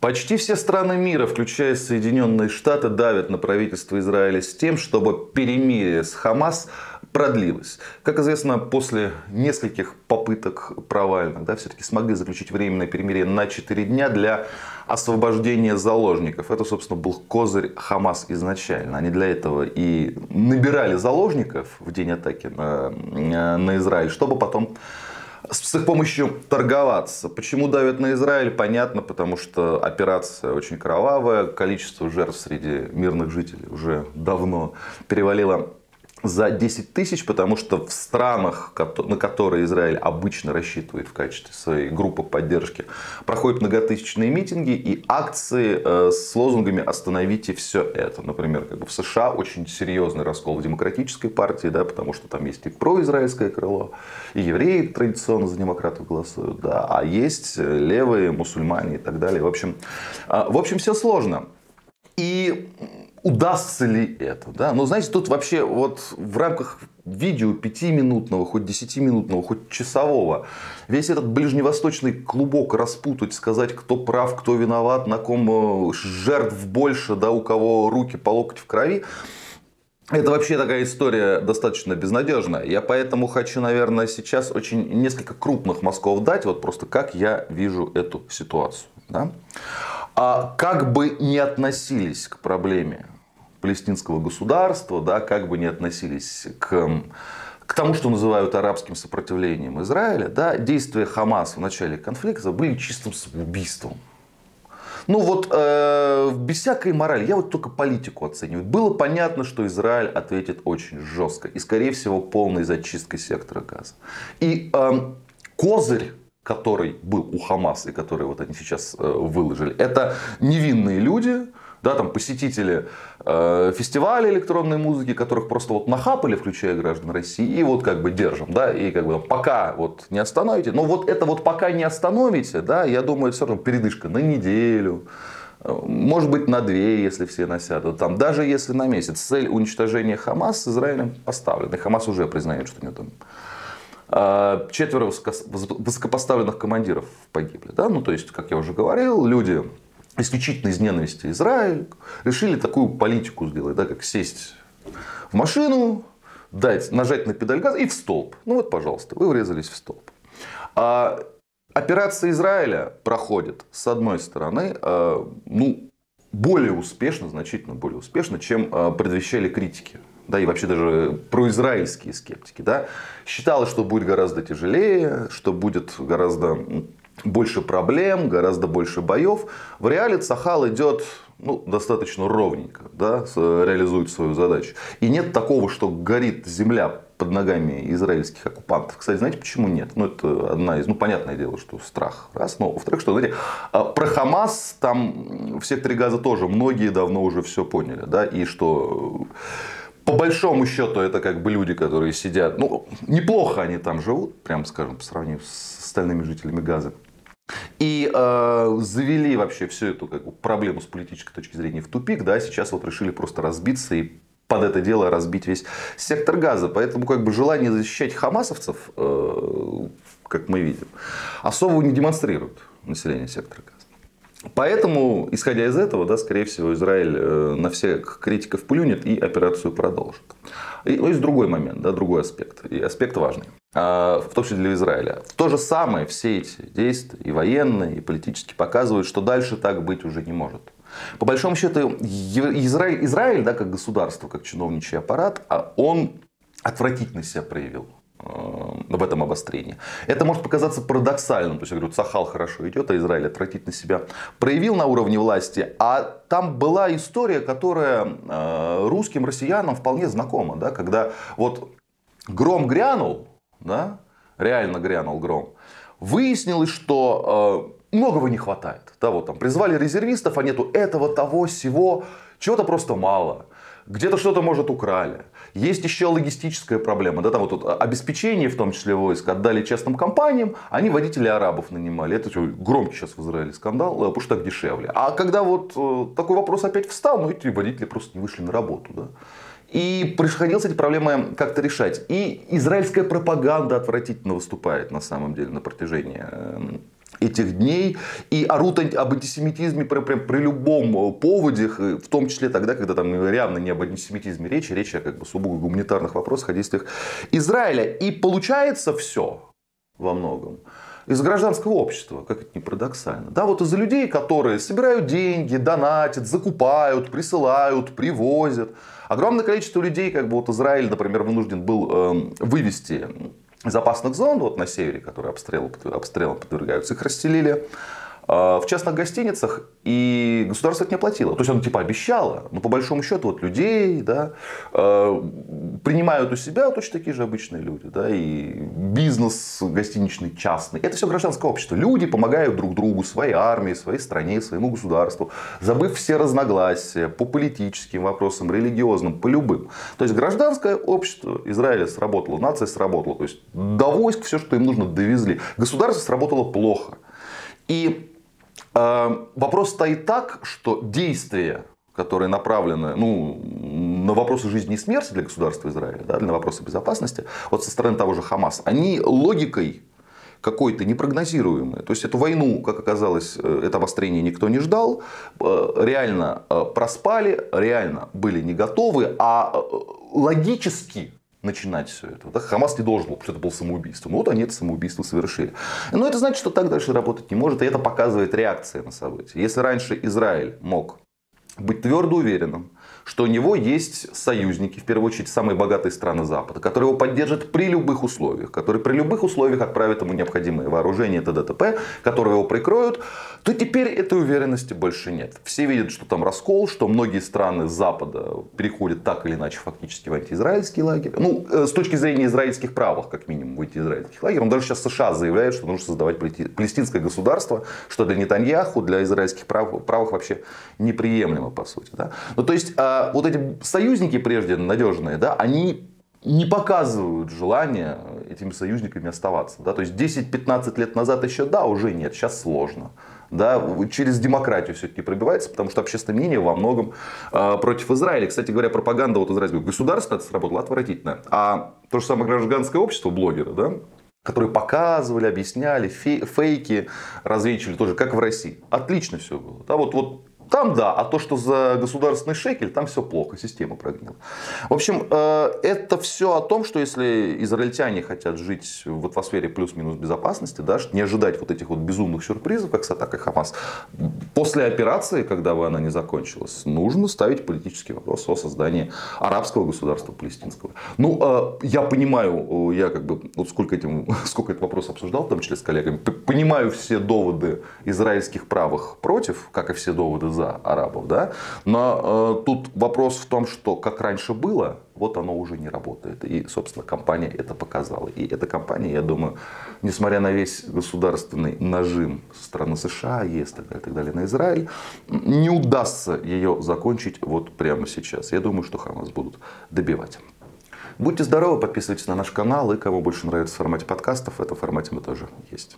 Почти все страны мира, включая Соединенные Штаты, давят на правительство Израиля с тем, чтобы перемирие с Хамас продлилось. Как известно, после нескольких попыток провальных, да, все-таки смогли заключить временное перемирие на 4 дня для освобождения заложников. Это, собственно, был козырь Хамас изначально. Они для этого и набирали заложников в день атаки на, на Израиль, чтобы потом с их помощью торговаться. Почему давят на Израиль, понятно, потому что операция очень кровавая, количество жертв среди мирных жителей уже давно перевалило за 10 тысяч, потому что в странах, на которые Израиль обычно рассчитывает в качестве своей группы поддержки, проходят многотысячные митинги и акции э, с лозунгами «Остановите все это». Например, как бы в США очень серьезный раскол в демократической партии, да, потому что там есть и произраильское крыло, и евреи традиционно за демократов голосуют, да, а есть левые, мусульмане и так далее. В общем, э, в общем все сложно. Удастся ли это. Да? Но знаете, тут вообще вот в рамках видео пятиминутного, хоть десятиминутного, хоть часового, весь этот ближневосточный клубок распутать, сказать, кто прав, кто виноват, на ком э, жертв больше, да, у кого руки по локоть в крови, это вообще такая история достаточно безнадежная. Я поэтому хочу, наверное, сейчас очень несколько крупных мазков дать, вот просто как я вижу эту ситуацию. Да? А как бы не относились к проблеме палестинского государства, да, как бы не относились к, к тому, что называют арабским сопротивлением Израиля, да, действия Хамас в начале конфликта были чистым самоубийством. Ну вот, э, без всякой морали, я вот только политику оцениваю. Было понятно, что Израиль ответит очень жестко. И, скорее всего, полной зачисткой сектора газа. И э, козырь который был у Хамас и который вот они сейчас э, выложили, это невинные люди, да, там посетители э, фестиваля электронной музыки, которых просто вот нахапали, включая граждан России, и вот как бы держим, да, и как бы пока вот не остановите, но вот это вот пока не остановите, да, я думаю, это все равно передышка на неделю, э, может быть, на две, если все насядут. Там, даже если на месяц. Цель уничтожения Хамас с Израилем поставлена. И Хамас уже признает, что у него там а, четверо высокопоставленных командиров погибли. Да? Ну, то есть, как я уже говорил, люди исключительно из ненависти Израиль решили такую политику сделать, да, как сесть в машину, дать, нажать на педаль газа и в столб. Ну вот, пожалуйста, вы врезались в столб. А операция Израиля проходит, с одной стороны, а, ну, более успешно, значительно более успешно, чем а, предвещали критики да, и вообще даже произраильские скептики, да, считалось, что будет гораздо тяжелее, что будет гораздо больше проблем, гораздо больше боев. В реале Цахал идет ну, достаточно ровненько, да, реализует свою задачу. И нет такого, что горит земля под ногами израильских оккупантов. Кстати, знаете, почему нет? Ну, это одна из, ну, понятное дело, что страх. Раз, но во-вторых, что, знаете, а, про Хамас там в секторе газа тоже многие давно уже все поняли, да, и что по большому счету это как бы люди, которые сидят, ну, неплохо они там живут, прям скажем, по сравнению с остальными жителями Газа. И э, завели вообще всю эту как бы, проблему с политической точки зрения в тупик, да, сейчас вот решили просто разбиться и под это дело разбить весь сектор газа. Поэтому как бы желание защищать хамасовцев, э, как мы видим, особо не демонстрирует население сектора газа. Поэтому, исходя из этого, да, скорее всего, Израиль э, на всех критиков плюнет и операцию продолжит. И ну, есть другой момент, да, другой аспект. И аспект важный. А, в том числе для Израиля. То же самое, все эти действия, и военные, и политические, показывают, что дальше так быть уже не может. По большому счету, Израиль, Израиль да, как государство, как чиновничий аппарат, а он отвратительно себя проявил в этом обострении. Это может показаться парадоксальным. То есть, я говорю, Цахал хорошо идет, а Израиль отвратительно себя проявил на уровне власти. А там была история, которая э, русским россиянам вполне знакома. Да? Когда вот гром грянул, да? реально грянул гром, выяснилось, что э, многого не хватает. Да, вот там призвали резервистов, а нету этого, того, всего, чего-то просто мало. Где-то что-то, может, украли. Есть еще логистическая проблема. Да, там вот, вот обеспечение, в том числе войск, отдали частным компаниям, они водителей арабов нанимали. Это что, громкий сейчас в Израиле скандал, э, потому что так дешевле. А когда вот э, такой вопрос опять встал, ну эти водители просто не вышли на работу. Да? И приходилось эти проблемы как-то решать. И израильская пропаганда отвратительно выступает на самом деле на протяжении эм, этих дней и орут об антисемитизме при, при, при любом поводе, в том числе тогда, когда там явно не об антисемитизме речь, речь о как бы сугубо гуманитарных вопросах, о действиях Израиля. И получается все во многом из гражданского общества, как это не парадоксально. Да, вот из-за людей, которые собирают деньги, донатят, закупают, присылают, привозят. Огромное количество людей, как бы вот Израиль, например, вынужден был э, вывести из опасных зон вот на севере, которые обстрелом, обстрелом подвергаются, их расстелили в частных гостиницах, и государство это не оплатило. То есть оно типа обещало, но по большому счету вот людей да, а, принимают у себя точно такие же обычные люди. Да, и бизнес гостиничный, частный. Это все гражданское общество. Люди помогают друг другу, своей армии, своей стране, своему государству, забыв все разногласия по политическим вопросам, религиозным, по любым. То есть гражданское общество Израиля сработало, нация сработала. То есть до войск все, что им нужно, довезли. Государство сработало плохо. И вопрос стоит так, что действия, которые направлены ну, на вопросы жизни и смерти для государства Израиля, да, на вопросы безопасности, вот со стороны того же Хамас, они логикой какой-то непрогнозируемой. То есть эту войну, как оказалось, э, это обострение никто не ждал, э, реально проспали, реально были не готовы, а логически начинать все это. Да? Хамас не должен был, потому что это было самоубийство. Ну вот они это самоубийство совершили. Но это значит, что так дальше работать не может. И это показывает реакция на события. Если раньше Израиль мог быть твердо уверенным, что у него есть союзники, в первую очередь самые богатые страны Запада, которые его поддержат при любых условиях, которые при любых условиях отправят ему необходимое вооружение, т.д. которые его прикроют, то теперь этой уверенности больше нет. Все видят, что там раскол, что многие страны Запада переходят так или иначе фактически в антиизраильский лагерь. Ну, э, с точки зрения израильских правых, как минимум, в антиизраильских лагерь. Он даже сейчас США заявляет, что нужно создавать палестинское государство, что для Нетаньяху, для израильских прав, правых вообще неприемлемо, по сути. Да? Ну, то есть, а, вот эти союзники прежде надежные, да, они не показывают желания этими союзниками оставаться. Да? То есть 10-15 лет назад еще да, уже нет, сейчас сложно. Да, через демократию все-таки пробивается, потому что общественное мнение во многом э, против Израиля. Кстати говоря, пропаганда вот израильского государства сработала отвратительно. А то же самое гражданское общество, блогеры, да, которые показывали, объясняли, фейки развенчивали тоже, как в России. Отлично все было. Да, вот, вот там да, а то, что за государственный шекель, там все плохо, система прогнила. В общем, э, это все о том, что если израильтяне хотят жить в атмосфере плюс-минус безопасности, да, не ожидать вот этих вот безумных сюрпризов, как с атакой Хамас, после операции, когда она не закончилась, нужно ставить политический вопрос о создании арабского государства палестинского. Ну, э, я понимаю, я как бы, вот сколько, этим, сколько этот вопрос обсуждал, в том с коллегами, понимаю все доводы израильских правых против, как и все доводы за арабов. Да? Но э, тут вопрос в том, что как раньше было, вот оно уже не работает. И, собственно, компания это показала. И эта компания, я думаю, несмотря на весь государственный нажим со стороны США, ЕС и так далее, так далее на Израиль, не удастся ее закончить вот прямо сейчас. Я думаю, что Хамас будут добивать. Будьте здоровы, подписывайтесь на наш канал. И кому больше нравится в формате подкастов, в этом формате мы тоже есть.